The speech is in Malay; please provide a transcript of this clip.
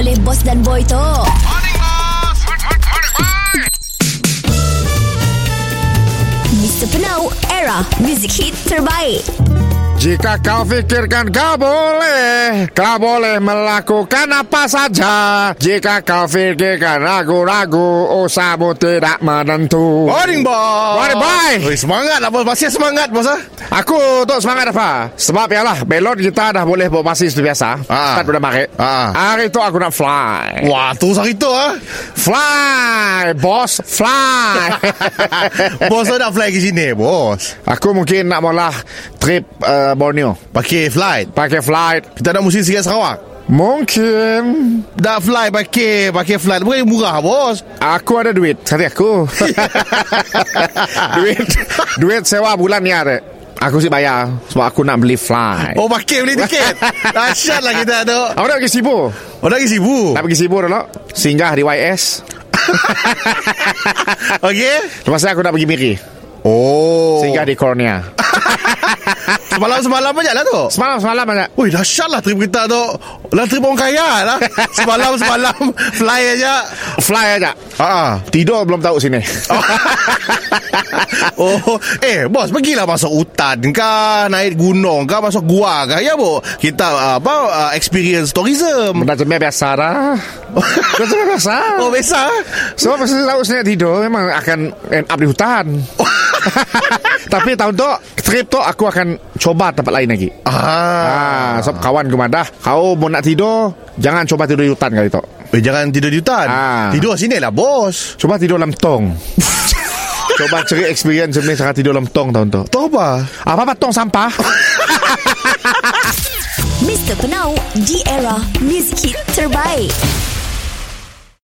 oleh Boss dan Boy tu. Mr. Penau, era music hit terbaik. Jika kau fikirkan kau boleh Kau boleh melakukan apa saja Jika kau fikirkan ragu-ragu Usahamu tidak menentu Morning, bos. Morning, boy. Oi, semangat lah, bos. Masih semangat, bos. ah. Aku untuk semangat apa? Sebab yalah Belon kita dah boleh bawa basis tu biasa. Start pada marit Ah. Hari tu aku nak fly Wah, tu hari tu, ah. Fly Boss Fly bos nak fly ke sini, bos. Aku mungkin nak mula Trip uh, Borneo Pakai flight. Pakai flight Kita nak musim sikit Sarawak. Mungkin Nak fly pakai pakai flight. Bukan murah, bos. Aku ada duit Kata aku Duit Duit sewa bulan ni ada Aku sih bayar Sebab aku nak beli fly Oh, pakai beli tiket. Dahsyat lah kita tu. Aku nak pergi Sibu Oh, nak pergi sibuk. Nak pergi Sibu dulu Singgah di YS Okey. Lepas aku nak pergi Miri Oh. Singgah di Kornea Semalam-semalam banyak lah tu. Semalam-semalam banyak Wih, dahsyat lah trip kita tu. Lah trip orang kaya lah. Semalam-semalam fly aja. Fly aja Ah. Tidur belum tahu sini oh, eh bos pergilah masuk hutan kah, naik gunung kah, masuk gua kah ya bu. Kita uh, apa uh, experience tourism. Benda cemil biasa dah Benda biasa Oh biasa. Sebab pasal tahu sini tidur Memang akan end up di hutan Tapi tahun tu Trip tu aku akan Coba tempat lain lagi Ah. Ah, sebab kawan ku dah Kau mau nak tidur Jangan coba tidur di hutan kali tu Eh, jangan tidur di hutan. Ah. Tidur sini lah bos. Coba tidur dalam tong Coba cari experience sebenarnya sangat tidur dalam tong tahun tu Tahu apa? Apa-apa tong sampah Mr. Penau, di era music hit terbaik.